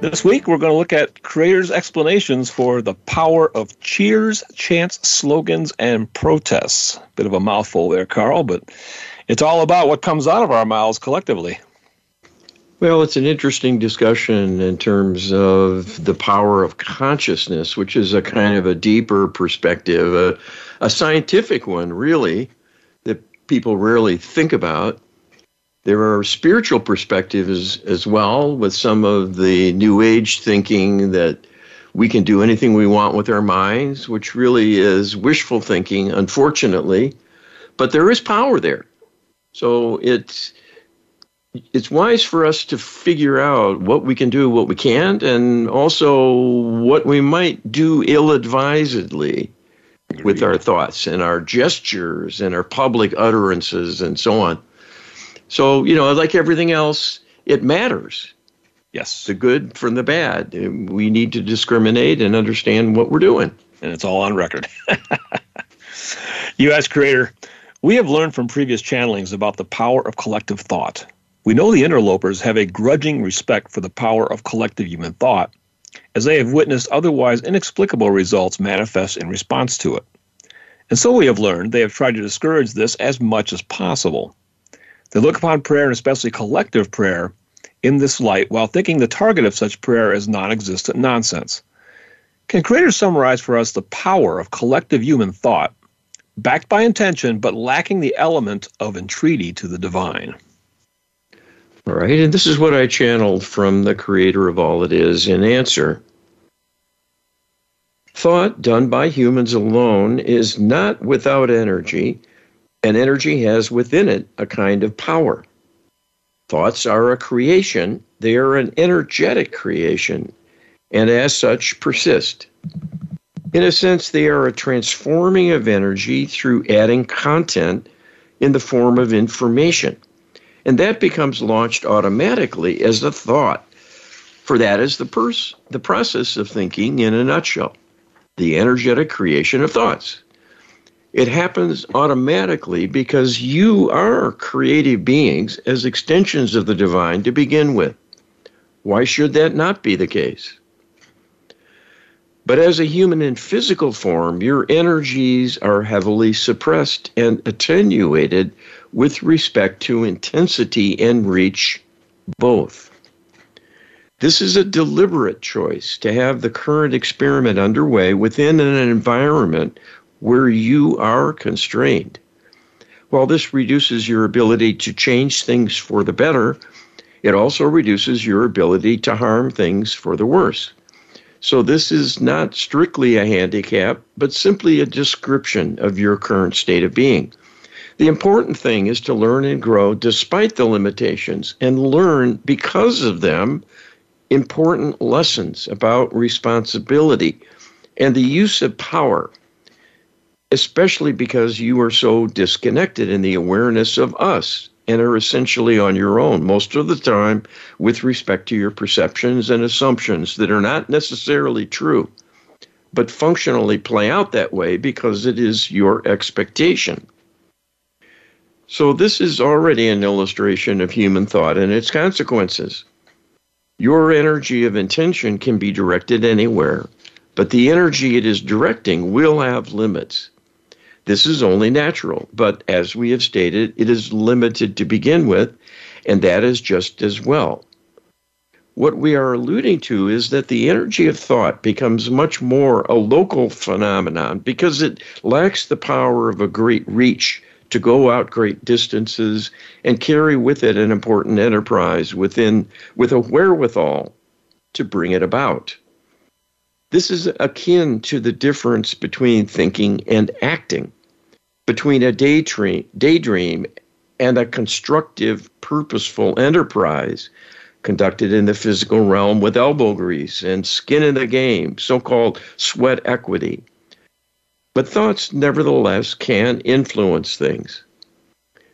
This week, we're going to look at creators' explanations for the power of cheers, chants, slogans, and protests. Bit of a mouthful there, Carl, but it's all about what comes out of our mouths collectively. Well, it's an interesting discussion in terms of the power of consciousness, which is a kind of a deeper perspective, a, a scientific one, really, that people rarely think about. There are spiritual perspectives as well, with some of the New Age thinking that we can do anything we want with our minds, which really is wishful thinking, unfortunately. But there is power there. So it's it's wise for us to figure out what we can do, what we can't, and also what we might do ill advisedly with our thoughts and our gestures and our public utterances and so on. So, you know, like everything else, it matters. Yes. The good from the bad. We need to discriminate and understand what we're doing. And it's all on record. U.S. creator, we have learned from previous channelings about the power of collective thought. We know the interlopers have a grudging respect for the power of collective human thought, as they have witnessed otherwise inexplicable results manifest in response to it. And so we have learned they have tried to discourage this as much as possible. They look upon prayer, and especially collective prayer, in this light while thinking the target of such prayer is non existent nonsense. Can Creator summarize for us the power of collective human thought, backed by intention but lacking the element of entreaty to the divine? All right, and this is what I channeled from the creator of all it is in answer. Thought done by humans alone is not without energy, and energy has within it a kind of power. Thoughts are a creation, they are an energetic creation, and as such persist. In a sense, they are a transforming of energy through adding content in the form of information. And that becomes launched automatically as a thought. For that is the, pers- the process of thinking in a nutshell the energetic creation of thoughts. It happens automatically because you are creative beings as extensions of the divine to begin with. Why should that not be the case? But as a human in physical form, your energies are heavily suppressed and attenuated with respect to intensity and reach both. This is a deliberate choice to have the current experiment underway within an environment where you are constrained. While this reduces your ability to change things for the better, it also reduces your ability to harm things for the worse. So, this is not strictly a handicap, but simply a description of your current state of being. The important thing is to learn and grow despite the limitations and learn because of them important lessons about responsibility and the use of power, especially because you are so disconnected in the awareness of us and are essentially on your own most of the time with respect to your perceptions and assumptions that are not necessarily true, but functionally play out that way because it is your expectation. So, this is already an illustration of human thought and its consequences. Your energy of intention can be directed anywhere, but the energy it is directing will have limits. This is only natural, but as we have stated, it is limited to begin with, and that is just as well. What we are alluding to is that the energy of thought becomes much more a local phenomenon because it lacks the power of a great reach to go out great distances and carry with it an important enterprise within with a wherewithal to bring it about. This is akin to the difference between thinking and acting between a daydream, daydream and a constructive, purposeful enterprise conducted in the physical realm with elbow grease and skin in the game, so called sweat equity. But thoughts, nevertheless, can influence things.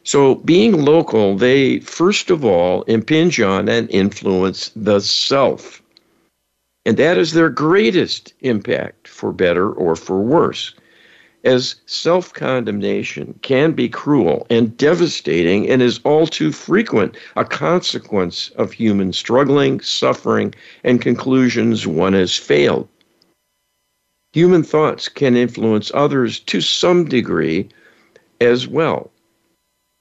So, being local, they first of all impinge on and influence the self. And that is their greatest impact, for better or for worse, as self condemnation can be cruel and devastating and is all too frequent a consequence of human struggling, suffering, and conclusions one has failed. Human thoughts can influence others to some degree as well.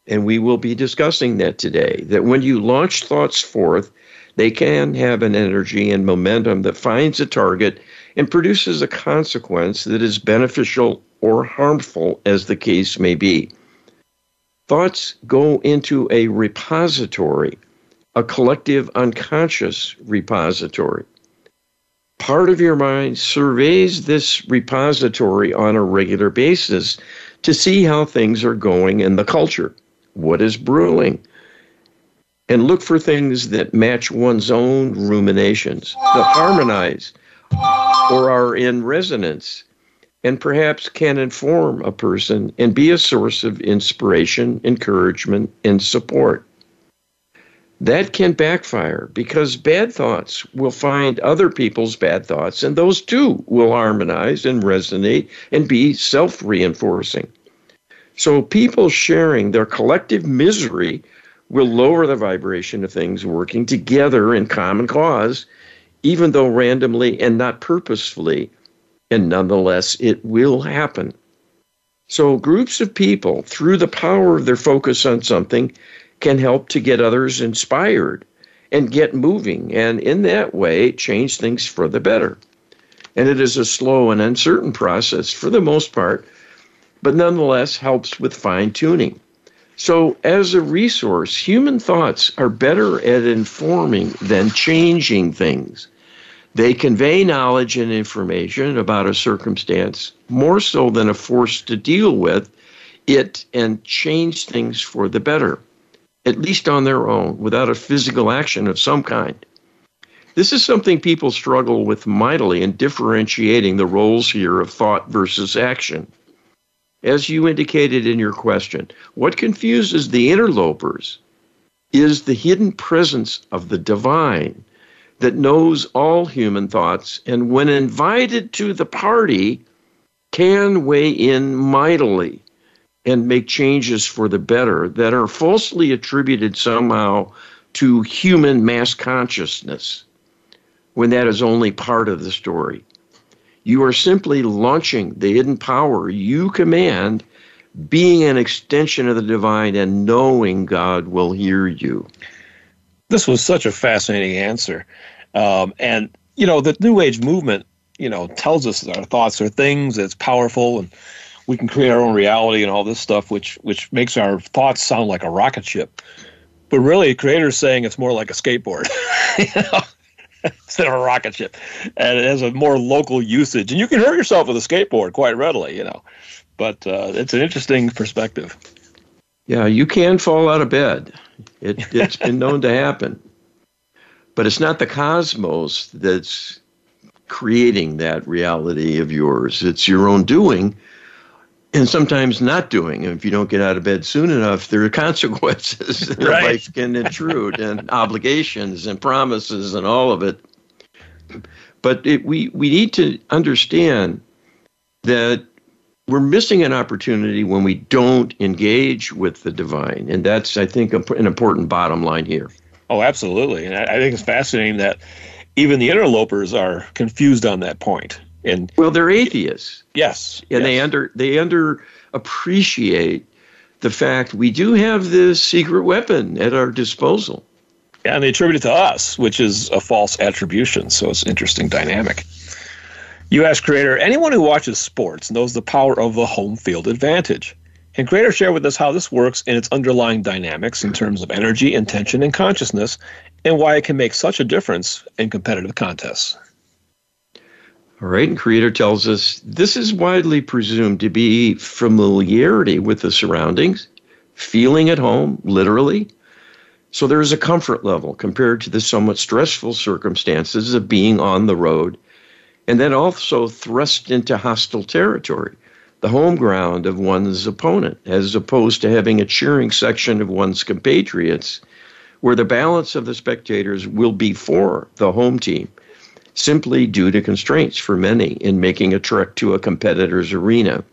And we will be discussing that today. That when you launch thoughts forth, they can have an energy and momentum that finds a target and produces a consequence that is beneficial or harmful, as the case may be. Thoughts go into a repository, a collective unconscious repository. Part of your mind surveys this repository on a regular basis to see how things are going in the culture what is brewing, and look for things that match one's own ruminations, that harmonize or are in resonance, and perhaps can inform a person and be a source of inspiration, encouragement, and support. That can backfire because bad thoughts will find other people's bad thoughts, and those too will harmonize and resonate and be self reinforcing. So people sharing their collective misery will lower the vibration of things working together in common cause, even though randomly and not purposefully. And nonetheless, it will happen. So, groups of people, through the power of their focus on something, can help to get others inspired and get moving, and in that way, change things for the better. And it is a slow and uncertain process for the most part but nonetheless helps with fine tuning. So, as a resource, human thoughts are better at informing than changing things. They convey knowledge and information about a circumstance more so than a force to deal with it and change things for the better, at least on their own, without a physical action of some kind. This is something people struggle with mightily in differentiating the roles here of thought versus action as you indicated in your question, what confuses the interlopers is the hidden presence of the divine that knows all human thoughts and, when invited to the party, can weigh in mightily and make changes for the better that are falsely attributed somehow to human mass consciousness when that is only part of the story. You are simply launching the hidden power you command, being an extension of the divine and knowing God will hear you. This was such a fascinating answer. Um, and, you know, the New Age movement, you know, tells us that our thoughts are things, it's powerful, and we can create our own reality and all this stuff, which, which makes our thoughts sound like a rocket ship. But really, Creator's saying it's more like a skateboard. you know? instead of a rocket ship, and it has a more local usage. And you can hurt yourself with a skateboard quite readily, you know. But uh, it's an interesting perspective. Yeah, you can fall out of bed. It, it's been known to happen, but it's not the cosmos that's creating that reality of yours. It's your own doing and sometimes not doing. And If you don't get out of bed soon enough, there are consequences that right. life can intrude and obligations and promises and all of it. But it, we, we need to understand that we're missing an opportunity when we don't engage with the divine. And that's, I think, an important bottom line here. Oh, absolutely. And I think it's fascinating that even the interlopers are confused on that point. and well, they're atheists. Yes, and yes. they under they under appreciate the fact we do have this secret weapon at our disposal. Yeah, and they attribute it to us, which is a false attribution. So it's an interesting dynamic. You ask Creator, anyone who watches sports knows the power of the home field advantage. Can Creator share with us how this works and its underlying dynamics in terms of energy, intention, and consciousness, and why it can make such a difference in competitive contests? All right, and Creator tells us this is widely presumed to be familiarity with the surroundings, feeling at home, literally, So there is a comfort level compared to the somewhat stressful circumstances of being on the road and then also thrust into hostile territory, the home ground of one's opponent, as opposed to having a cheering section of one's compatriots where the balance of the spectators will be for the home team, simply due to constraints for many in making a trek to a competitor's arena.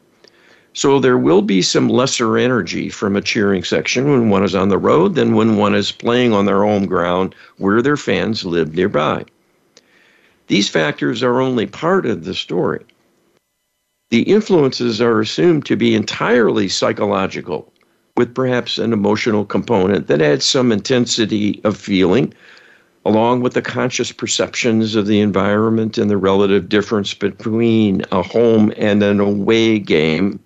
So there will be some lesser energy from a cheering section when one is on the road than when one is playing on their home ground where their fans live nearby. These factors are only part of the story. The influences are assumed to be entirely psychological with perhaps an emotional component that adds some intensity of feeling, along with the conscious perceptions of the environment and the relative difference between a home and an away game.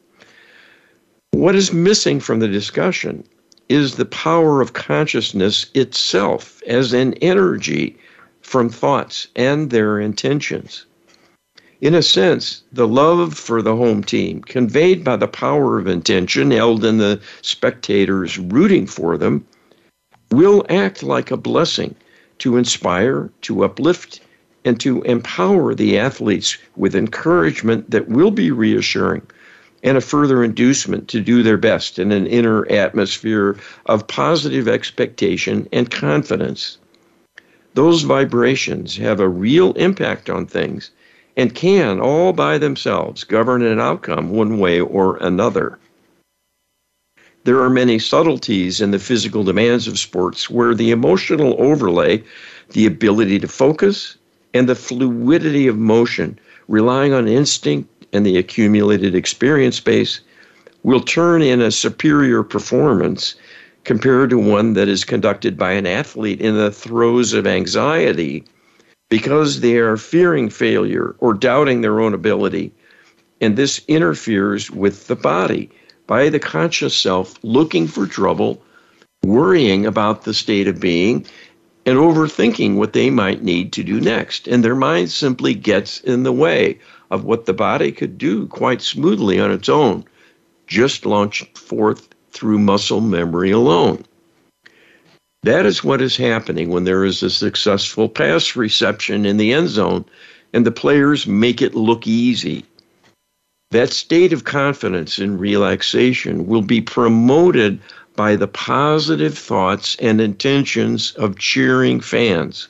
What is missing from the discussion is the power of consciousness itself as an energy from thoughts and their intentions in a sense, the love for the home team, conveyed by the power of intention held in the spectators rooting for them, will act like a blessing to inspire, to uplift, and to empower the athletes with encouragement that will be reassuring and a further inducement to do their best in an inner atmosphere of positive expectation and confidence. Those vibrations have a real impact on things and can all by themselves govern an outcome one way or another. There are many subtleties in the physical demands of sports where the emotional overlay, the ability to focus, and the fluidity of motion, relying on instinct and the accumulated experience base, will turn in a superior performance compared to one that is conducted by an athlete in the throes of anxiety because they are fearing failure or doubting their own ability. And this interferes with the body by the conscious self looking for trouble, worrying about the state of being, and overthinking what they might need to do next. And their mind simply gets in the way of what the body could do quite smoothly on its own, just launched forth through muscle memory alone. That is what is happening when there is a successful pass reception in the end zone and the players make it look easy. That state of confidence and relaxation will be promoted by the positive thoughts and intentions of cheering fans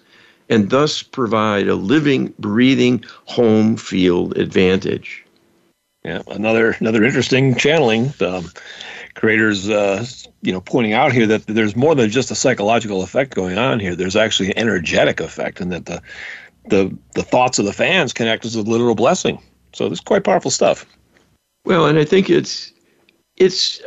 and thus provide a living, breathing home field advantage. Yeah, another another interesting channeling. Um, creators uh, you know pointing out here that there's more than just a psychological effect going on here. There's actually an energetic effect, and that the the the thoughts of the fans can act as a literal blessing. So this is quite powerful stuff. Well, and I think it's it's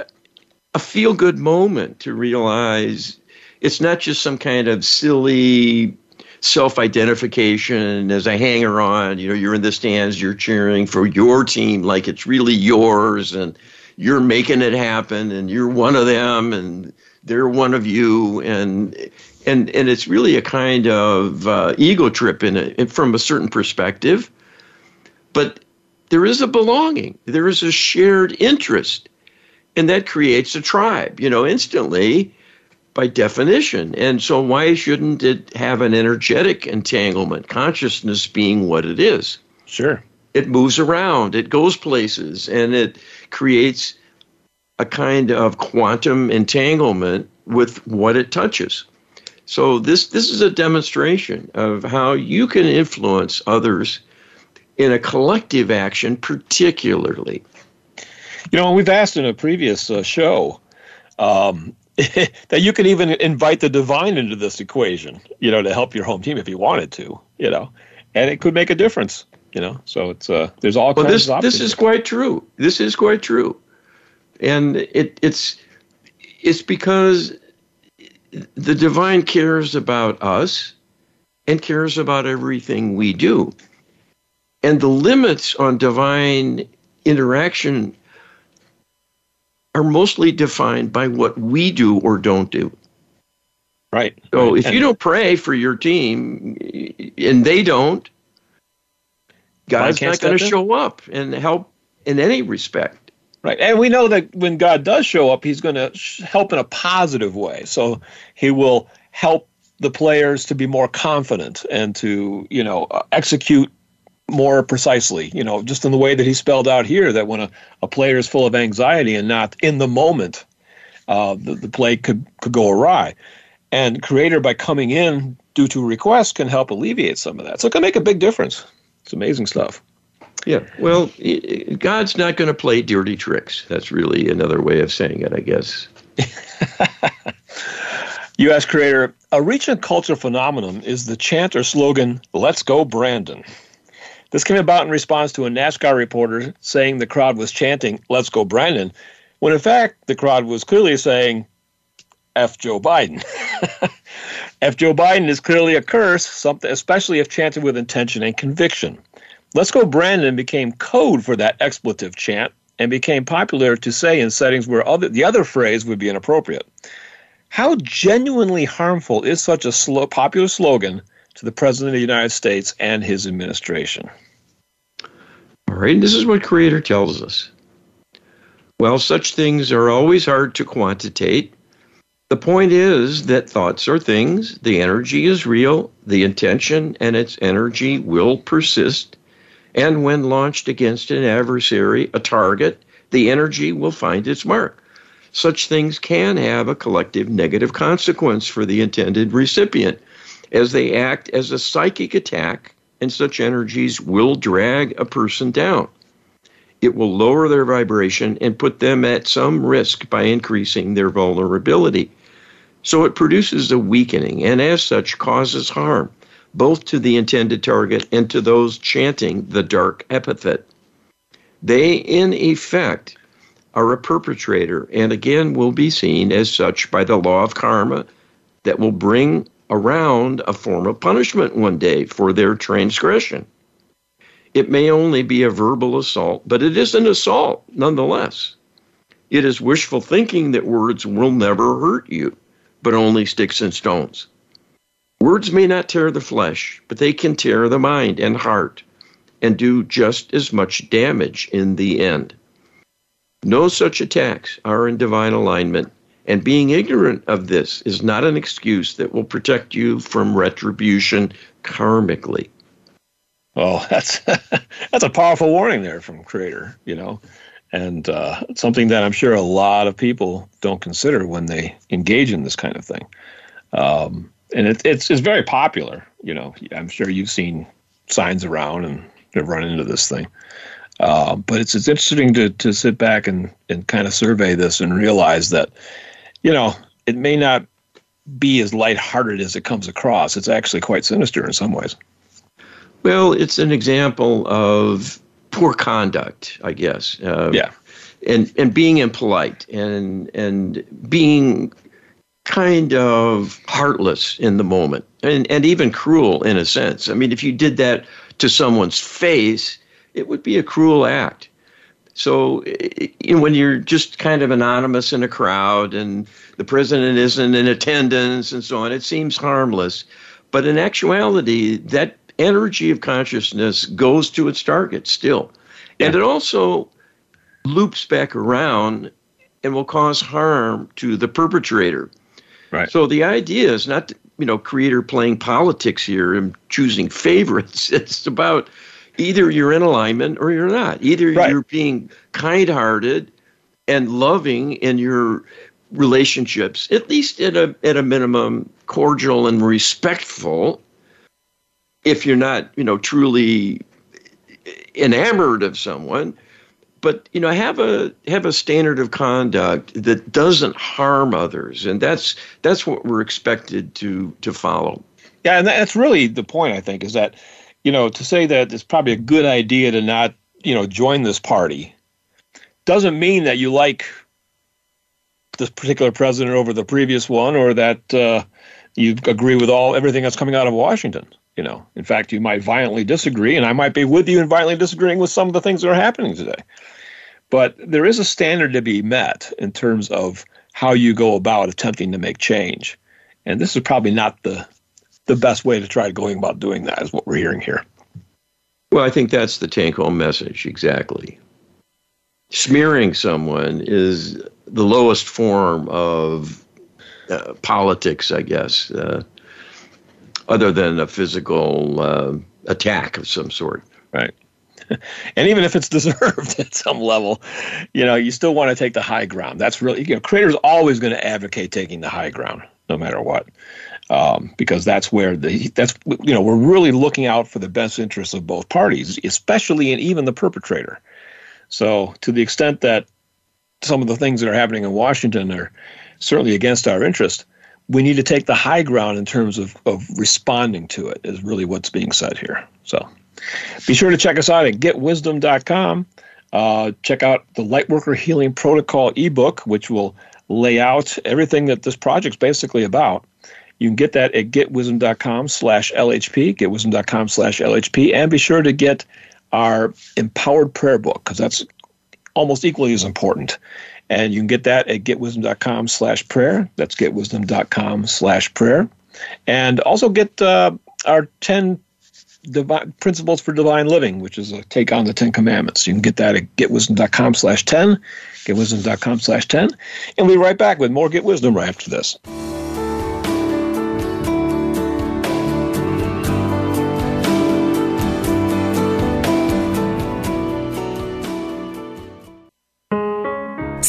a feel good moment to realize it's not just some kind of silly self identification as a hanger on. You know, you're in the stands, you're cheering for your team like it's really yours, and you're making it happen and you're one of them and they're one of you. And and and it's really a kind of uh, ego trip in it from a certain perspective. But there is a belonging. There is a shared interest. And that creates a tribe you know instantly by definition. And so why shouldn't it have an energetic entanglement consciousness being what it is? Sure it moves around, it goes places, and it creates a kind of quantum entanglement with what it touches. So this this is a demonstration of how you can influence others in a collective action, particularly. You know, we've asked in a previous uh, show um, that you can even invite the divine into this equation. You know, to help your home team if you wanted to. You know, and it could make a difference you know? So it's uh there's all well, this this is quite true. This is quite true. And it it's it's because the divine cares about us and cares about everything we do. And the limits on divine interaction are mostly defined by what we do or don't do. Right. So right. if and you don't pray for your team and they don't God's not going to show up and help in any respect. Right. And we know that when God does show up, he's going to help in a positive way. So he will help the players to be more confident and to, you know, uh, execute more precisely, you know, just in the way that he spelled out here that when a, a player is full of anxiety and not in the moment, uh, the, the play could, could go awry. And Creator, by coming in due to request, can help alleviate some of that. So it can make a big difference. It's amazing stuff. Yeah, well, God's not going to play dirty tricks. That's really another way of saying it, I guess. U.S. creator, a recent cultural phenomenon is the chant or slogan, Let's Go Brandon. This came about in response to a NASCAR reporter saying the crowd was chanting, Let's Go Brandon, when in fact the crowd was clearly saying, F Joe Biden. F Joe Biden is clearly a curse, something especially if chanted with intention and conviction. Let's Go Brandon became code for that expletive chant and became popular to say in settings where other, the other phrase would be inappropriate. How genuinely harmful is such a slow, popular slogan to the President of the United States and his administration? All right, this is what Creator tells us. Well, such things are always hard to quantitate. The point is that thoughts are things, the energy is real, the intention and its energy will persist, and when launched against an adversary, a target, the energy will find its mark. Such things can have a collective negative consequence for the intended recipient, as they act as a psychic attack, and such energies will drag a person down. It will lower their vibration and put them at some risk by increasing their vulnerability. So it produces a weakening and, as such, causes harm both to the intended target and to those chanting the dark epithet. They, in effect, are a perpetrator and again will be seen as such by the law of karma that will bring around a form of punishment one day for their transgression. It may only be a verbal assault, but it is an assault nonetheless. It is wishful thinking that words will never hurt you, but only sticks and stones. Words may not tear the flesh, but they can tear the mind and heart and do just as much damage in the end. No such attacks are in divine alignment, and being ignorant of this is not an excuse that will protect you from retribution karmically. Oh, that's that's a powerful warning there from Creator, you know, and uh, something that I'm sure a lot of people don't consider when they engage in this kind of thing. Um, and it, it's it's very popular. You know, I'm sure you've seen signs around and have run into this thing. Uh, but it's it's interesting to to sit back and and kind of survey this and realize that, you know, it may not be as lighthearted as it comes across. It's actually quite sinister in some ways. Well, it's an example of poor conduct, I guess. Uh, yeah. And and being impolite and and being kind of heartless in the moment and, and even cruel in a sense. I mean, if you did that to someone's face, it would be a cruel act. So you know, when you're just kind of anonymous in a crowd and the president isn't in attendance and so on, it seems harmless. But in actuality, that energy of consciousness goes to its target still. Yeah. And it also loops back around and will cause harm to the perpetrator. Right. So the idea is not, you know, creator playing politics here and choosing favorites. It's about either you're in alignment or you're not. Either right. you're being kind-hearted and loving in your relationships, at least at a at a minimum, cordial and respectful. If you're not, you know, truly enamored of someone, but you know have a have a standard of conduct that doesn't harm others. And that's that's what we're expected to to follow. Yeah and that's really the point i think is that you know to say that it's probably a good idea to not you know join this party doesn't mean that you like this particular president over the previous one or that uh, you agree with all everything that's coming out of washington you know in fact you might violently disagree and i might be with you in violently disagreeing with some of the things that are happening today but there is a standard to be met in terms of how you go about attempting to make change. And this is probably not the the best way to try going about doing that is what we're hearing here. Well, I think that's the take home message exactly. smearing someone is the lowest form of uh, politics, I guess, uh, other than a physical uh, attack of some sort. Right. and even if it's deserved at some level, you know, you still want to take the high ground. That's really, you know, creators always going to advocate taking the high ground, no matter what, um, because that's where the that's you know we're really looking out for the best interests of both parties, especially and even the perpetrator. So to the extent that some of the things that are happening in Washington are certainly against our interest, we need to take the high ground in terms of, of responding to it, is really what's being said here. So be sure to check us out at getwisdom.com. Uh, check out the Lightworker Healing Protocol ebook, which will lay out everything that this project's basically about. You can get that at getwisdom.com slash LHP, getwisdom.com slash LHP, and be sure to get our empowered prayer book, because that's almost equally as important. And you can get that at getwisdom.com slash prayer. That's getwisdom.com slash prayer. And also get uh, our 10 divine, principles for divine living, which is a take on the Ten Commandments. You can get that at getwisdom.com slash 10, getwisdom.com slash 10. And we'll be right back with more Get Wisdom right after this.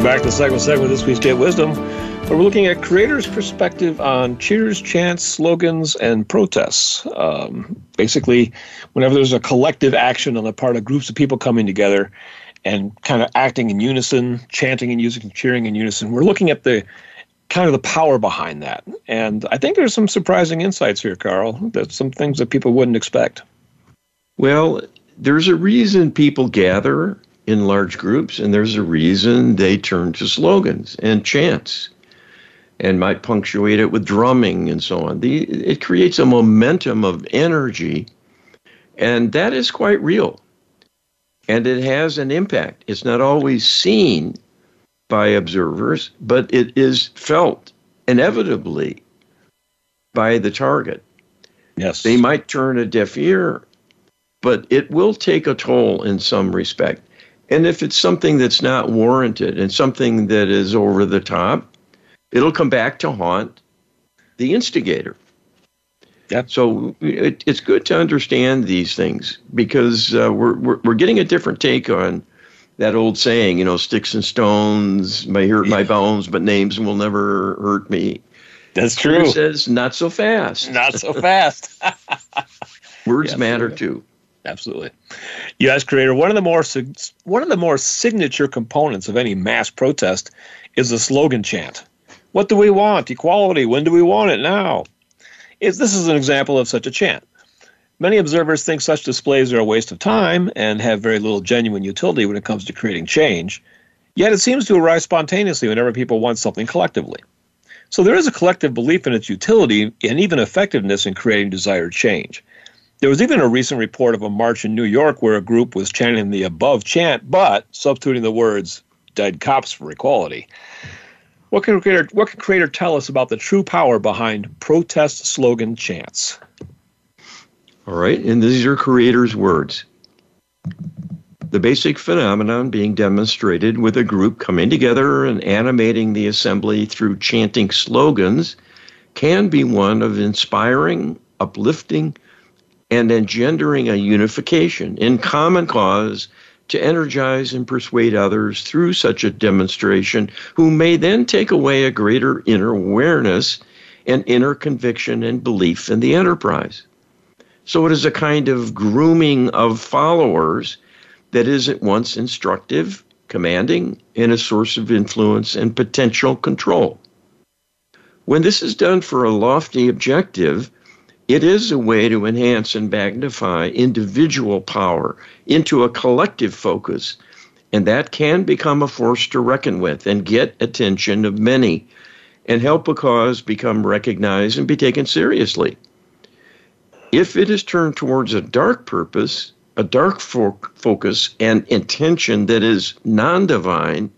Welcome back to the second segment of this week's Get Wisdom, where we're looking at creators' perspective on cheers, chants, slogans, and protests. Um, basically, whenever there's a collective action on the part of groups of people coming together and kind of acting in unison, chanting in unison, cheering in unison, we're looking at the kind of the power behind that. And I think there's some surprising insights here, Carl. That's some things that people wouldn't expect. Well, there's a reason people gather in large groups, and there's a reason they turn to slogans and chants and might punctuate it with drumming and so on. The, it creates a momentum of energy, and that is quite real. And it has an impact. It's not always seen by observers, but it is felt inevitably by the target. Yes. They might turn a deaf ear, but it will take a toll in some respect. And if it's something that's not warranted and something that is over the top, it'll come back to haunt the instigator. Yeah. So it, it's good to understand these things because uh, we're, we're, we're getting a different take on that old saying, you know, sticks and stones may hurt my bones, but names will never hurt me. That's true. It says not so fast. Not so fast. Words Yeah, matter too. Absolutely. U.S. creator. One of the more one of the more signature components of any mass protest is the slogan chant. What do we want? Equality. When do we want it? Now. It's, this is an example of such a chant. Many observers think such displays are a waste of time and have very little genuine utility when it comes to creating change. Yet it seems to arise spontaneously whenever people want something collectively. So there is a collective belief in its utility and even effectiveness in creating desired change. There was even a recent report of a march in New York where a group was chanting the above chant, but substituting the words dead cops for equality. What can creator what can creator tell us about the true power behind protest slogan chants? All right, and these are creator's words. The basic phenomenon being demonstrated with a group coming together and animating the assembly through chanting slogans can be one of inspiring, uplifting, and engendering a unification in common cause to energize and persuade others through such a demonstration, who may then take away a greater inner awareness and inner conviction and belief in the enterprise. So it is a kind of grooming of followers that is at once instructive, commanding, and a source of influence and potential control. When this is done for a lofty objective, it is a way to enhance and magnify individual power into a collective focus, and that can become a force to reckon with and get attention of many and help a cause become recognized and be taken seriously. If it is turned towards a dark purpose, a dark fo- focus, and intention that is non divine,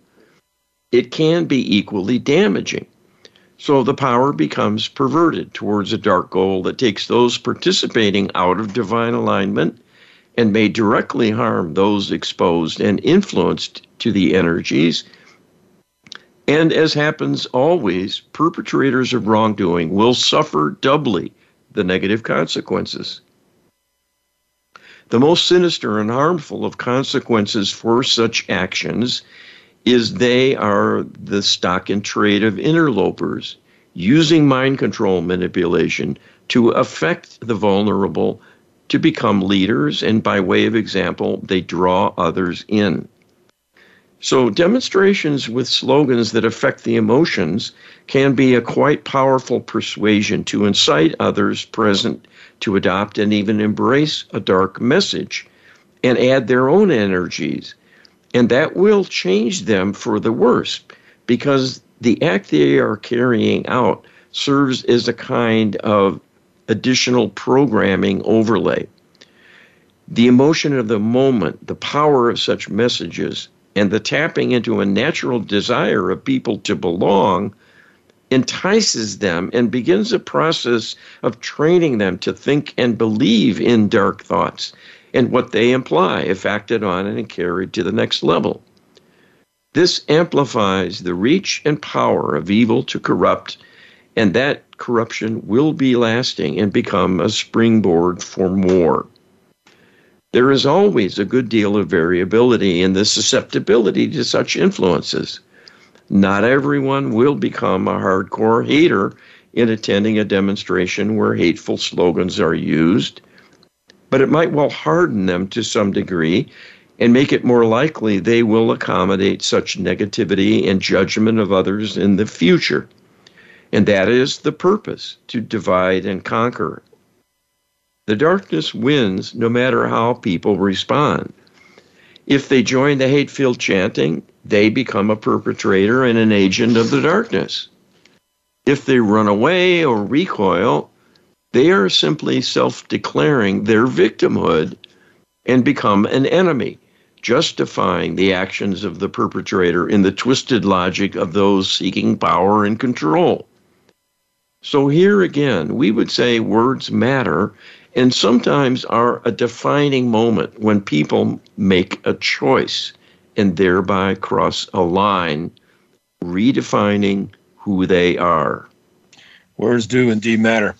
it can be equally damaging. So the power becomes perverted towards a dark goal that takes those participating out of divine alignment and may directly harm those exposed and influenced to the energies. And as happens always, perpetrators of wrongdoing will suffer doubly the negative consequences. The most sinister and harmful of consequences for such actions is they are the stock and trade of interlopers using mind control manipulation to affect the vulnerable to become leaders, and by way of example, they draw others in. So, demonstrations with slogans that affect the emotions can be a quite powerful persuasion to incite others present to adopt and even embrace a dark message and add their own energies and that will change them for the worse because the act they are carrying out serves as a kind of additional programming overlay. The emotion of the moment, the power of such messages, and the tapping into a natural desire of people to belong entices them and begins a process of training them to think and believe in dark thoughts and what they imply if acted on and carried to the next level. This amplifies the reach and power of evil to corrupt, and that corruption will be lasting and become a springboard for more. There is always a good deal of variability in the susceptibility to such influences. Not everyone will become a hardcore hater in attending a demonstration where hateful slogans are used but it might well harden them to some degree and make it more likely they will accommodate such negativity and judgment of others in the future. And that is the purpose to divide and conquer. The darkness wins no matter how people respond. If they join the hate filled chanting, they become a perpetrator and an agent of the darkness. If they run away or recoil, they are simply self declaring their victimhood and become an enemy, justifying the actions of the perpetrator in the twisted logic of those seeking power and control. So, here again, we would say words matter and sometimes are a defining moment when people make a choice and thereby cross a line, redefining who they are. Words do indeed matter.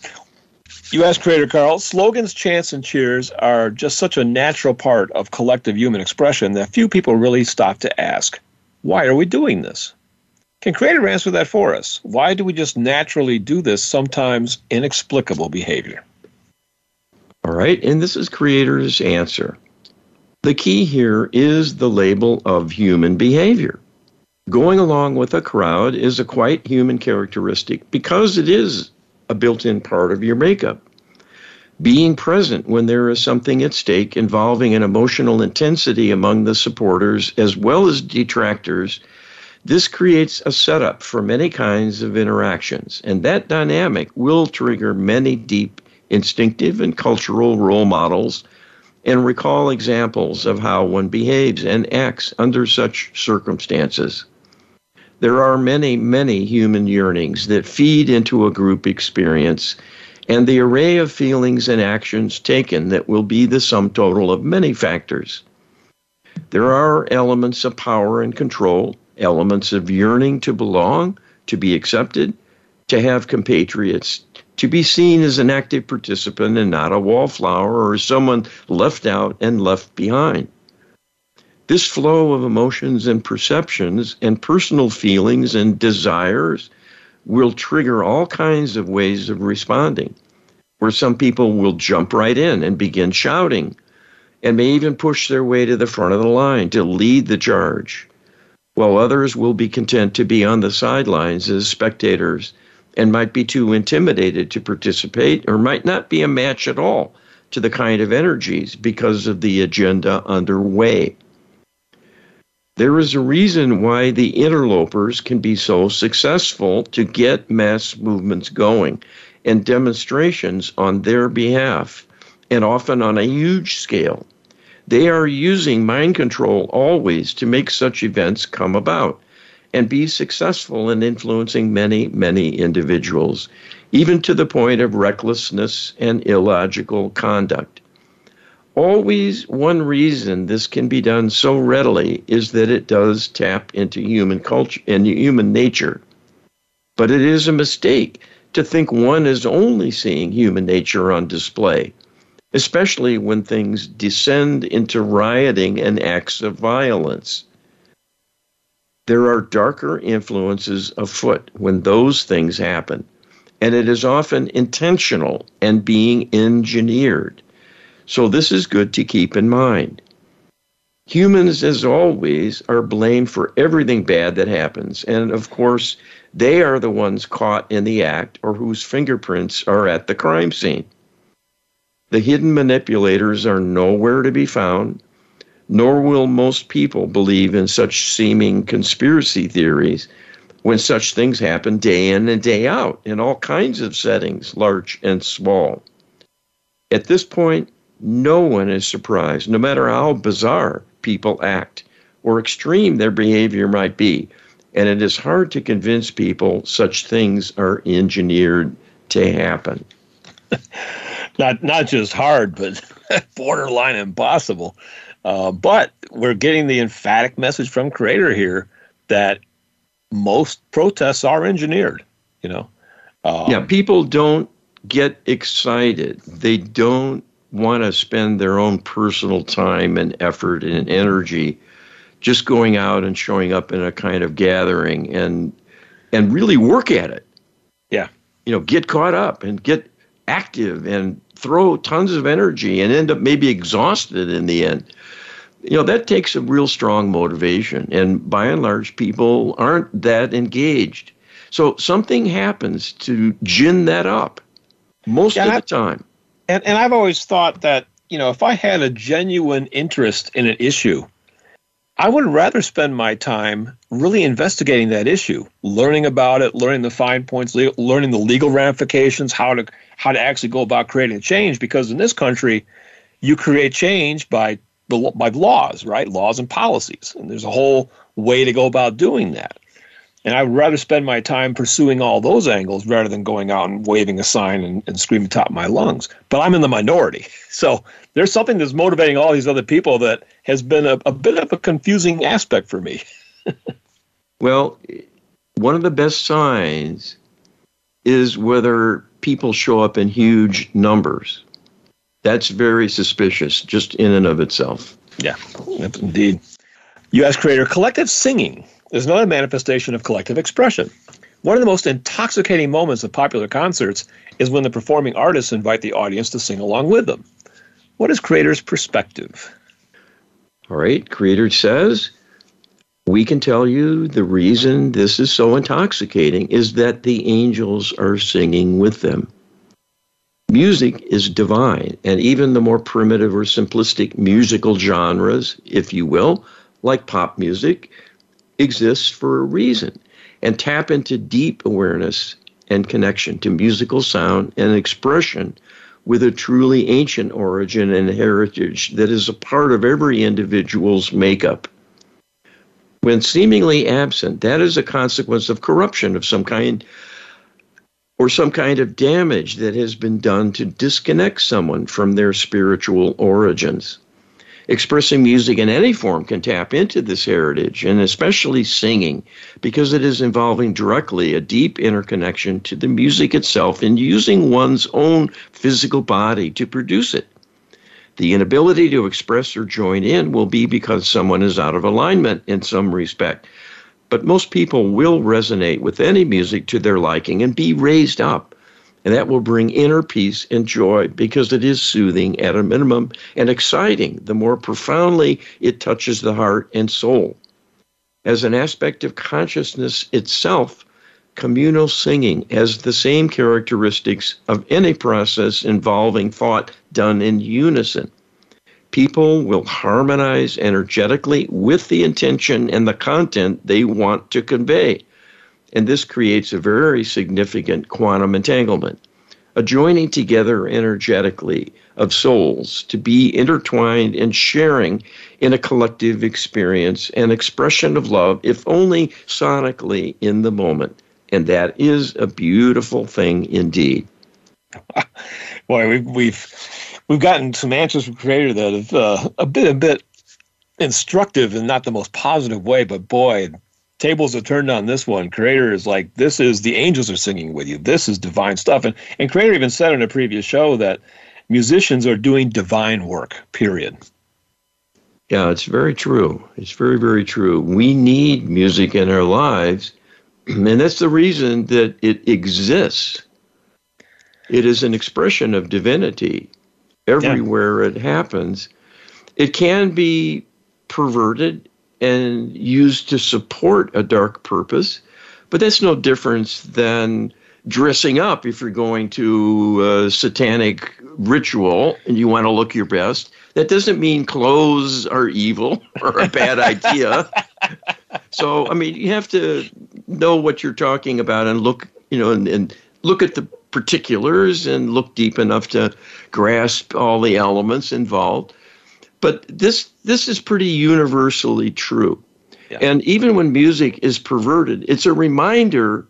You asked creator Carl, slogans, chants, and cheers are just such a natural part of collective human expression that few people really stop to ask, why are we doing this? Can creator answer that for us? Why do we just naturally do this sometimes inexplicable behavior? All right, and this is creator's answer. The key here is the label of human behavior. Going along with a crowd is a quite human characteristic because it is a built in part of your makeup. Being present when there is something at stake involving an emotional intensity among the supporters as well as detractors, this creates a setup for many kinds of interactions, and that dynamic will trigger many deep instinctive and cultural role models and recall examples of how one behaves and acts under such circumstances. There are many, many human yearnings that feed into a group experience and the array of feelings and actions taken that will be the sum total of many factors. There are elements of power and control, elements of yearning to belong, to be accepted, to have compatriots, to be seen as an active participant and not a wallflower or someone left out and left behind. This flow of emotions and perceptions and personal feelings and desires will trigger all kinds of ways of responding, where some people will jump right in and begin shouting and may even push their way to the front of the line to lead the charge, while others will be content to be on the sidelines as spectators and might be too intimidated to participate or might not be a match at all to the kind of energies because of the agenda underway. There is a reason why the interlopers can be so successful to get mass movements going and demonstrations on their behalf, and often on a huge scale. They are using mind control always to make such events come about and be successful in influencing many, many individuals, even to the point of recklessness and illogical conduct. Always one reason this can be done so readily is that it does tap into human culture and human nature. But it is a mistake to think one is only seeing human nature on display, especially when things descend into rioting and acts of violence. There are darker influences afoot when those things happen, and it is often intentional and being engineered. So, this is good to keep in mind. Humans, as always, are blamed for everything bad that happens. And of course, they are the ones caught in the act or whose fingerprints are at the crime scene. The hidden manipulators are nowhere to be found, nor will most people believe in such seeming conspiracy theories when such things happen day in and day out in all kinds of settings, large and small. At this point, no one is surprised, no matter how bizarre people act or extreme their behavior might be. And it is hard to convince people such things are engineered to happen. not not just hard, but borderline impossible. Uh, but we're getting the emphatic message from Creator here that most protests are engineered. You know. Um, yeah, people don't get excited. They don't want to spend their own personal time and effort and energy just going out and showing up in a kind of gathering and and really work at it. Yeah. You know, get caught up and get active and throw tons of energy and end up maybe exhausted in the end. You know, that takes a real strong motivation. And by and large, people aren't that engaged. So something happens to gin that up most yeah, of the time and and I've always thought that you know if I had a genuine interest in an issue, I would rather spend my time really investigating that issue, learning about it, learning the fine points, learning the legal ramifications, how to how to actually go about creating change. Because in this country, you create change by by laws, right? Laws and policies, and there's a whole way to go about doing that. And I would rather spend my time pursuing all those angles rather than going out and waving a sign and, and screaming top of my lungs. But I'm in the minority. So there's something that's motivating all these other people that has been a, a bit of a confusing aspect for me. well, one of the best signs is whether people show up in huge numbers. That's very suspicious, just in and of itself. Yeah, indeed. You ask creator collective singing is another manifestation of collective expression. One of the most intoxicating moments of popular concerts is when the performing artists invite the audience to sing along with them. What is Creator's perspective? All right, Creator says, we can tell you the reason this is so intoxicating is that the angels are singing with them. Music is divine, and even the more primitive or simplistic musical genres, if you will, like pop music, exists for a reason and tap into deep awareness and connection to musical sound and expression with a truly ancient origin and heritage that is a part of every individual's makeup. When seemingly absent, that is a consequence of corruption of some kind or some kind of damage that has been done to disconnect someone from their spiritual origins. Expressing music in any form can tap into this heritage, and especially singing, because it is involving directly a deep interconnection to the music itself and using one's own physical body to produce it. The inability to express or join in will be because someone is out of alignment in some respect. But most people will resonate with any music to their liking and be raised up and that will bring inner peace and joy because it is soothing at a minimum and exciting the more profoundly it touches the heart and soul. As an aspect of consciousness itself, communal singing has the same characteristics of any process involving thought done in unison. People will harmonize energetically with the intention and the content they want to convey and this creates a very significant quantum entanglement, a joining together energetically of souls to be intertwined and sharing in a collective experience and expression of love, if only sonically in the moment. And that is a beautiful thing indeed. Boy, we've we've we've gotten some answers from Creator that have uh, a bit a bit instructive and not the most positive way, but boy, tables have turned on this one. Creator is like, this is the angels are singing with you. This is divine stuff. And and Creator even said in a previous show that musicians are doing divine work. Period. Yeah, it's very true. It's very very true. We need music in our lives, and that's the reason that it exists. It is an expression of divinity everywhere yeah. it happens. It can be perverted and used to support a dark purpose. But that's no difference than dressing up if you're going to a satanic ritual and you want to look your best. That doesn't mean clothes are evil or a bad idea. so, I mean, you have to know what you're talking about and look, you know, and, and look at the particulars and look deep enough to grasp all the elements involved. But this this is pretty universally true. Yeah. And even when music is perverted, it's a reminder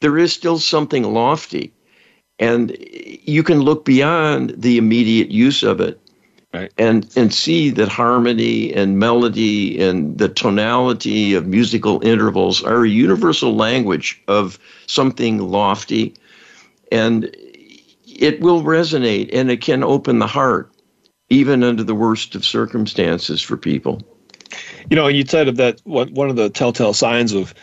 there is still something lofty. And you can look beyond the immediate use of it right. and, and see that harmony and melody and the tonality of musical intervals are a universal language of something lofty. And it will resonate and it can open the heart even under the worst of circumstances for people. You know, and you said that one of the telltale signs of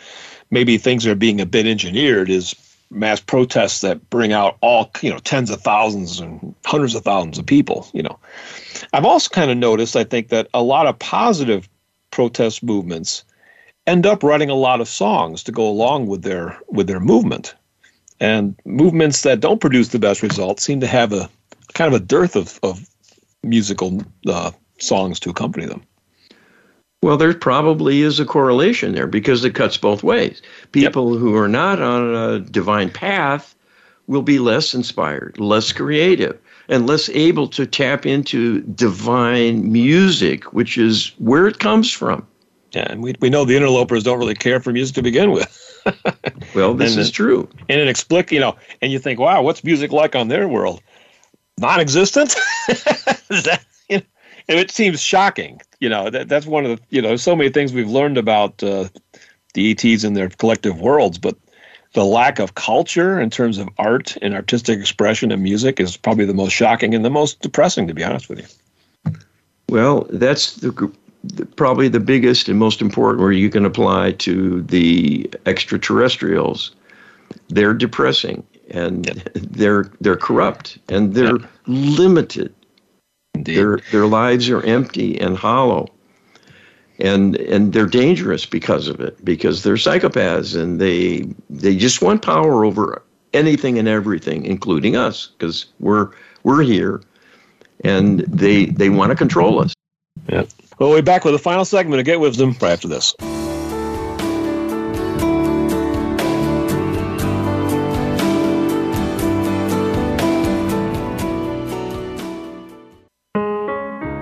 maybe things are being a bit engineered is mass protests that bring out all you know tens of thousands and hundreds of thousands of people you know i've also kind of noticed i think that a lot of positive protest movements end up writing a lot of songs to go along with their with their movement and movements that don't produce the best results seem to have a kind of a dearth of, of musical uh, songs to accompany them. Well, there probably is a correlation there because it cuts both ways. People yep. who are not on a divine path will be less inspired, less creative, and less able to tap into divine music, which is where it comes from. Yeah, and we, we know the interlopers don't really care for music to begin with. well, this and, is true. And inexplicable, you know, and you think, wow, what's music like on their world? Non-existent. that, you know, it seems shocking. You know, that, that's one of the you know so many things we've learned about uh, the ETs and their collective worlds, but the lack of culture in terms of art and artistic expression and music is probably the most shocking and the most depressing, to be honest with you. Well, that's the, the, probably the biggest and most important where you can apply to the extraterrestrials. They're depressing and yep. they're they're corrupt and they're yep. limited. Indeed. Their their lives are empty and hollow. And and they're dangerous because of it, because they're psychopaths and they they just want power over anything and everything, including us, because we're we're here and they they want to control us. Yeah. Well, we'll be back with the final segment of Get Wisdom right after this.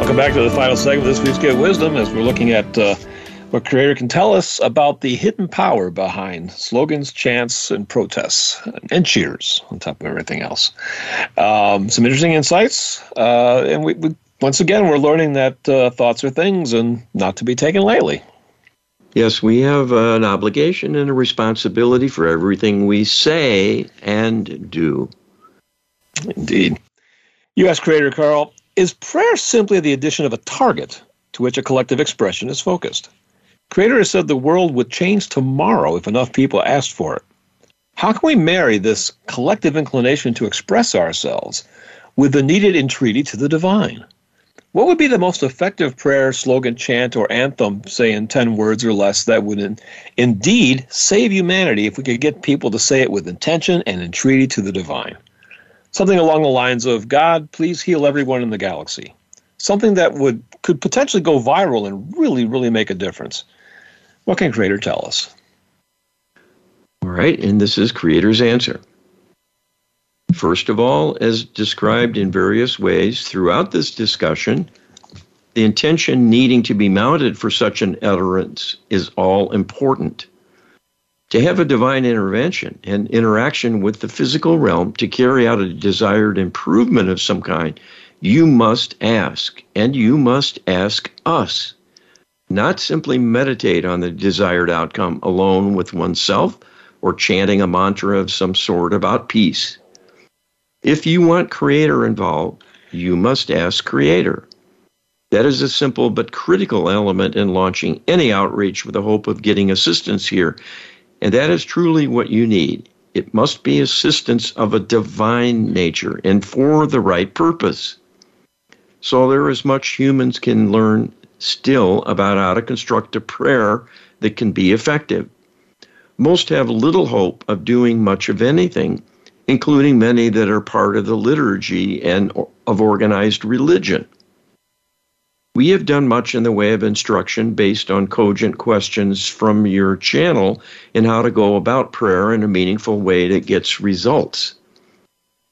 Welcome back to the final segment of this week's Get Wisdom as we're looking at uh, what Creator can tell us about the hidden power behind slogans, chants, and protests, and cheers on top of everything else. Um, some interesting insights, uh, and we, we, once again we're learning that uh, thoughts are things and not to be taken lightly. Yes, we have an obligation and a responsibility for everything we say and do. Indeed. U.S. Creator Carl, is prayer simply the addition of a target to which a collective expression is focused? Creator has said the world would change tomorrow if enough people asked for it. How can we marry this collective inclination to express ourselves with the needed entreaty to the divine? What would be the most effective prayer, slogan, chant, or anthem, say in 10 words or less, that would in, indeed save humanity if we could get people to say it with intention and entreaty to the divine? Something along the lines of God, please heal everyone in the galaxy. Something that would could potentially go viral and really, really make a difference. What can Creator tell us? All right, and this is Creator's answer. First of all, as described in various ways throughout this discussion, the intention needing to be mounted for such an utterance is all important to have a divine intervention and interaction with the physical realm to carry out a desired improvement of some kind, you must ask, and you must ask us. Not simply meditate on the desired outcome alone with oneself or chanting a mantra of some sort about peace. If you want Creator involved, you must ask Creator. That is a simple but critical element in launching any outreach with the hope of getting assistance here and that is truly what you need. It must be assistance of a divine nature and for the right purpose. So there is much humans can learn still about how to construct a prayer that can be effective. Most have little hope of doing much of anything, including many that are part of the liturgy and of organized religion. We have done much in the way of instruction based on cogent questions from your channel in how to go about prayer in a meaningful way that gets results.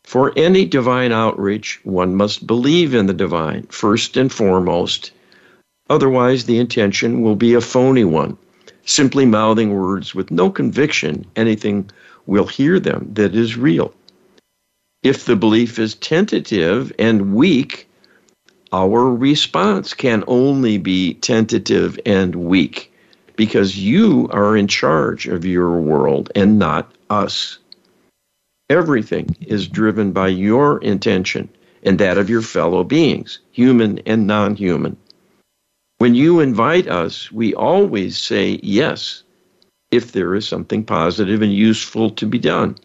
For any divine outreach, one must believe in the divine, first and foremost. Otherwise, the intention will be a phony one, simply mouthing words with no conviction anything will hear them that is real. If the belief is tentative and weak, our response can only be tentative and weak because you are in charge of your world and not us. Everything is driven by your intention and that of your fellow beings, human and non human. When you invite us, we always say yes if there is something positive and useful to be done.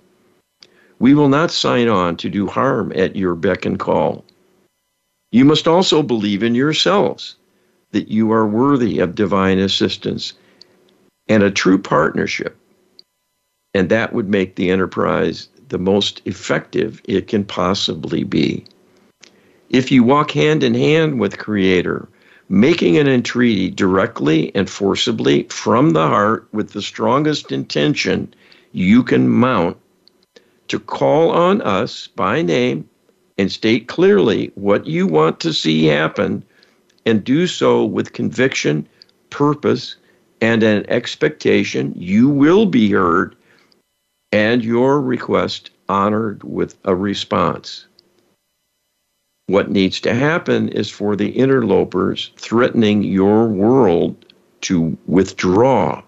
We will not sign on to do harm at your beck and call. You must also believe in yourselves that you are worthy of divine assistance and a true partnership. And that would make the enterprise the most effective it can possibly be. If you walk hand in hand with Creator, making an entreaty directly and forcibly from the heart with the strongest intention you can mount to call on us by name and state clearly what you want to see happen and do so with conviction, purpose, and an expectation you will be heard and your request honored with a response. What needs to happen is for the interlopers threatening your world to withdraw.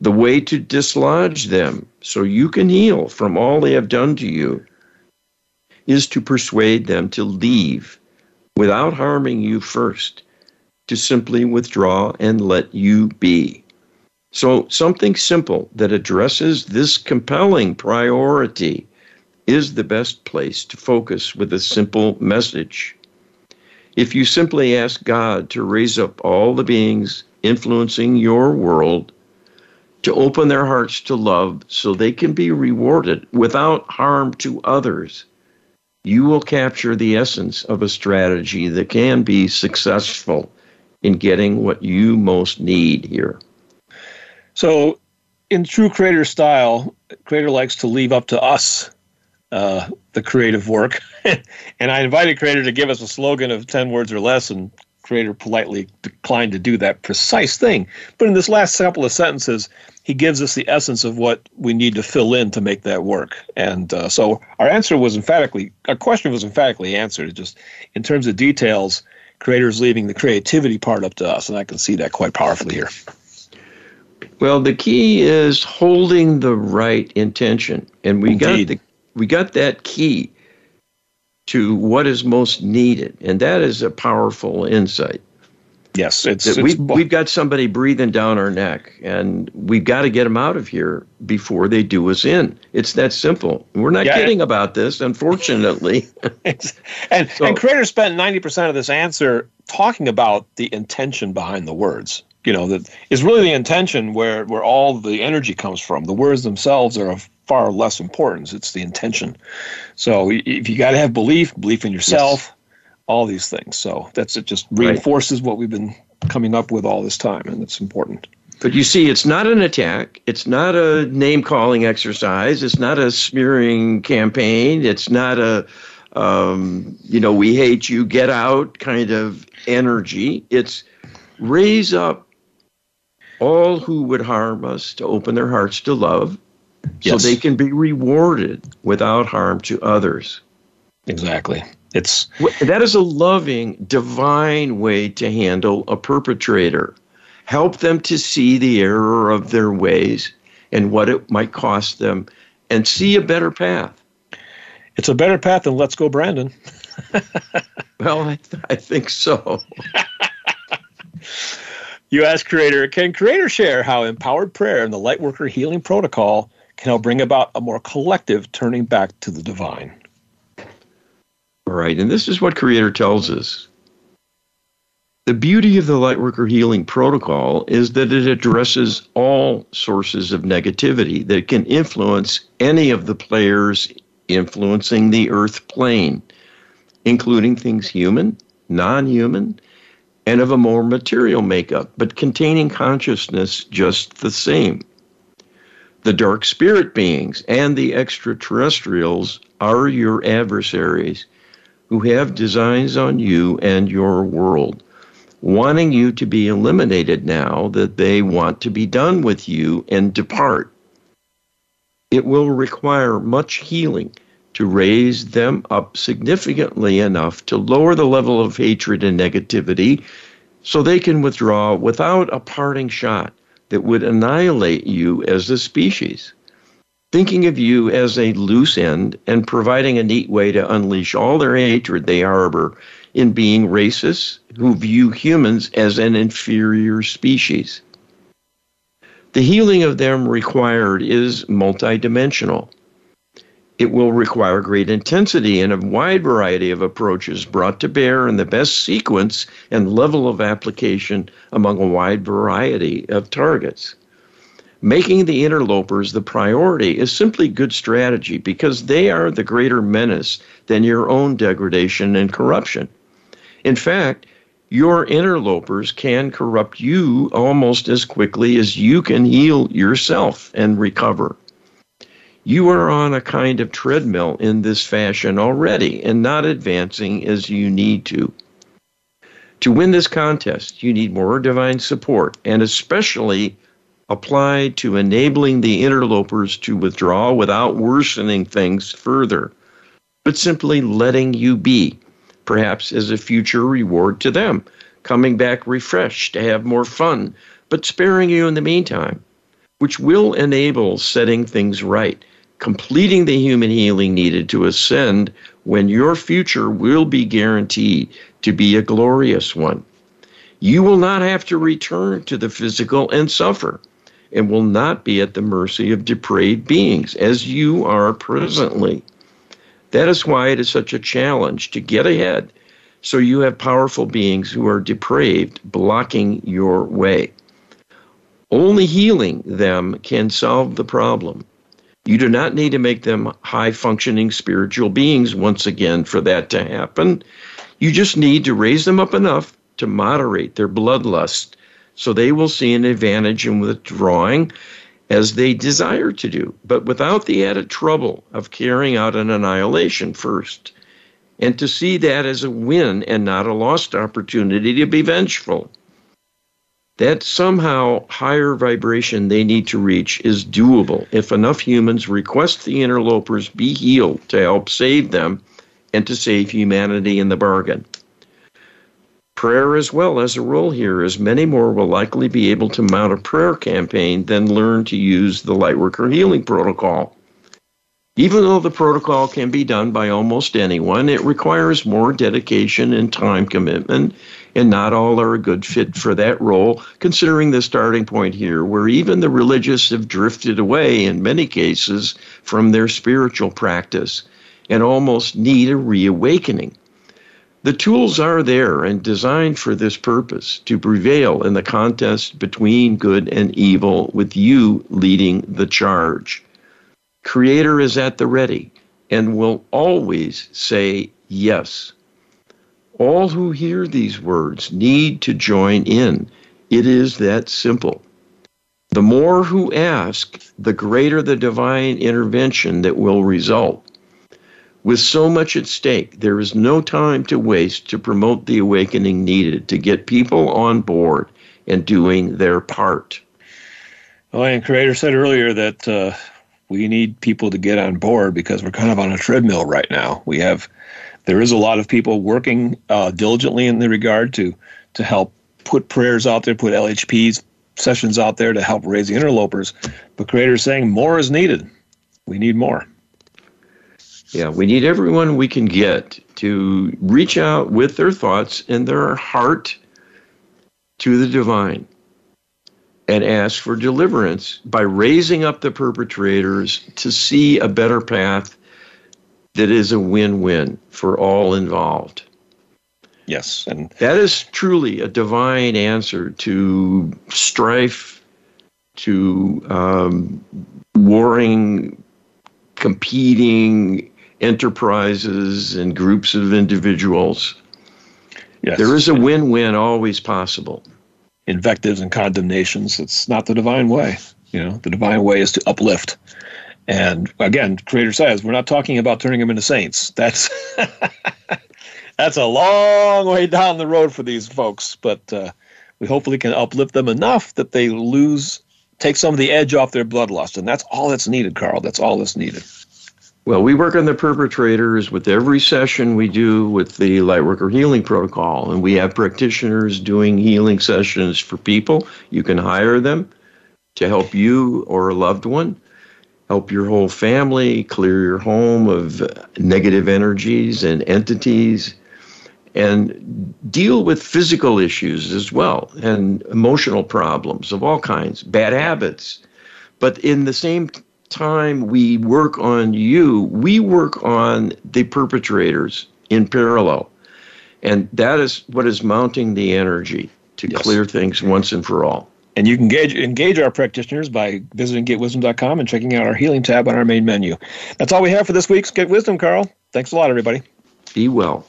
The way to dislodge them so you can heal from all they have done to you is to persuade them to leave without harming you first, to simply withdraw and let you be. So, something simple that addresses this compelling priority is the best place to focus with a simple message. If you simply ask God to raise up all the beings influencing your world, to open their hearts to love so they can be rewarded without harm to others, you will capture the essence of a strategy that can be successful in getting what you most need here. So, in true creator style, creator likes to leave up to us uh, the creative work. and I invited creator to give us a slogan of 10 words or less, and creator politely declined to do that precise thing. But in this last couple of sentences, he gives us the essence of what we need to fill in to make that work. And uh, so our answer was emphatically, our question was emphatically answered. It just in terms of details, creators leaving the creativity part up to us, and I can see that quite powerfully here. Well, the key is holding the right intention, and we Indeed. got the we got that key to what is most needed, and that is a powerful insight. Yes, it's, it's we've, we've got somebody breathing down our neck, and we've got to get them out of here before they do us in. It's that simple. We're not yeah, kidding about this, unfortunately. and so, and Creator spent ninety percent of this answer talking about the intention behind the words. You know, that is really the intention where where all the energy comes from. The words themselves are of far less importance. It's the intention. So if you got to have belief, belief in yourself, yes. all these things. So that's it. Just reinforces right. what we've been coming up with all this time, and it's important. But you see, it's not an attack. It's not a name calling exercise. It's not a smearing campaign. It's not a, um, you know, we hate you, get out kind of energy. It's raise up all who would harm us to open their hearts to love yes. so they can be rewarded without harm to others. Exactly. It's that is a loving, divine way to handle a perpetrator. Help them to see the error of their ways and what it might cost them and see a better path. It's a better path than Let's Go Brandon. well, I, th- I think so. you ask Creator, can Creator share how empowered prayer and the Lightworker Healing Protocol can help bring about a more collective turning back to the divine. All right, and this is what Creator tells us. The beauty of the Lightworker Healing Protocol is that it addresses all sources of negativity that can influence any of the players influencing the Earth plane, including things human, non human, and of a more material makeup, but containing consciousness just the same. The dark spirit beings and the extraterrestrials are your adversaries who have designs on you and your world, wanting you to be eliminated now that they want to be done with you and depart. It will require much healing to raise them up significantly enough to lower the level of hatred and negativity so they can withdraw without a parting shot that would annihilate you as a species. Thinking of you as a loose end and providing a neat way to unleash all their hatred they harbor in being racists who view humans as an inferior species. The healing of them required is multidimensional. It will require great intensity and a wide variety of approaches brought to bear in the best sequence and level of application among a wide variety of targets. Making the interlopers the priority is simply good strategy because they are the greater menace than your own degradation and corruption. In fact, your interlopers can corrupt you almost as quickly as you can heal yourself and recover. You are on a kind of treadmill in this fashion already and not advancing as you need to. To win this contest, you need more divine support and especially applied to enabling the interlopers to withdraw without worsening things further, but simply letting you be, perhaps as a future reward to them, coming back refreshed to have more fun, but sparing you in the meantime, which will enable setting things right completing the human healing needed to ascend when your future will be guaranteed to be a glorious one. You will not have to return to the physical and suffer, and will not be at the mercy of depraved beings as you are presently. That is why it is such a challenge to get ahead so you have powerful beings who are depraved blocking your way. Only healing them can solve the problem. You do not need to make them high functioning spiritual beings once again for that to happen. You just need to raise them up enough to moderate their bloodlust so they will see an advantage in withdrawing as they desire to do, but without the added trouble of carrying out an annihilation first. And to see that as a win and not a lost opportunity to be vengeful that somehow higher vibration they need to reach is doable if enough humans request the interlopers be healed to help save them and to save humanity in the bargain. Prayer as well as a role here, as many more will likely be able to mount a prayer campaign than learn to use the Lightworker Healing Protocol. Even though the protocol can be done by almost anyone, it requires more dedication and time commitment and not all are a good fit for that role, considering the starting point here, where even the religious have drifted away in many cases from their spiritual practice and almost need a reawakening. The tools are there and designed for this purpose to prevail in the contest between good and evil, with you leading the charge. Creator is at the ready and will always say yes. All who hear these words need to join in. It is that simple. The more who ask, the greater the divine intervention that will result. With so much at stake, there is no time to waste to promote the awakening needed to get people on board and doing their part. Well, and Creator said earlier that uh, we need people to get on board because we're kind of on a treadmill right now. We have there is a lot of people working uh, diligently in the regard to to help put prayers out there, put LHPs sessions out there to help raise the interlopers. But creators saying more is needed. We need more. Yeah, we need everyone we can get to reach out with their thoughts and their heart to the divine and ask for deliverance by raising up the perpetrators to see a better path that is a win win for all involved. Yes. And that is truly a divine answer to strife, to um, warring, competing enterprises and groups of individuals. Yes. There is a win win always possible. Invectives and condemnations, it's not the divine way. You know, the divine way is to uplift and again, Creator says we're not talking about turning them into saints. That's that's a long way down the road for these folks, but uh, we hopefully can uplift them enough that they lose, take some of the edge off their bloodlust, and that's all that's needed, Carl. That's all that's needed. Well, we work on the perpetrators with every session we do with the Lightworker Healing Protocol, and we have practitioners doing healing sessions for people. You can hire them to help you or a loved one help your whole family, clear your home of negative energies and entities, and deal with physical issues as well and emotional problems of all kinds, bad habits. But in the same time we work on you, we work on the perpetrators in parallel. And that is what is mounting the energy to yes. clear things once and for all. And you can engage, engage our practitioners by visiting getwisdom.com and checking out our healing tab on our main menu. That's all we have for this week's Get Wisdom, Carl. Thanks a lot, everybody. Be well.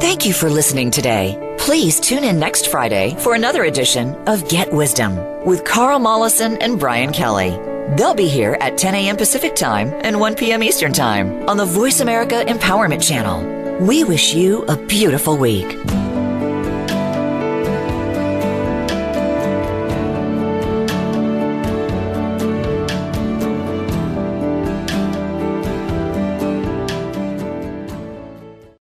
Thank you for listening today. Please tune in next Friday for another edition of Get Wisdom with Carl Mollison and Brian Kelly. They'll be here at 10 a.m. Pacific Time and 1 p.m. Eastern Time on the Voice America Empowerment Channel. We wish you a beautiful week.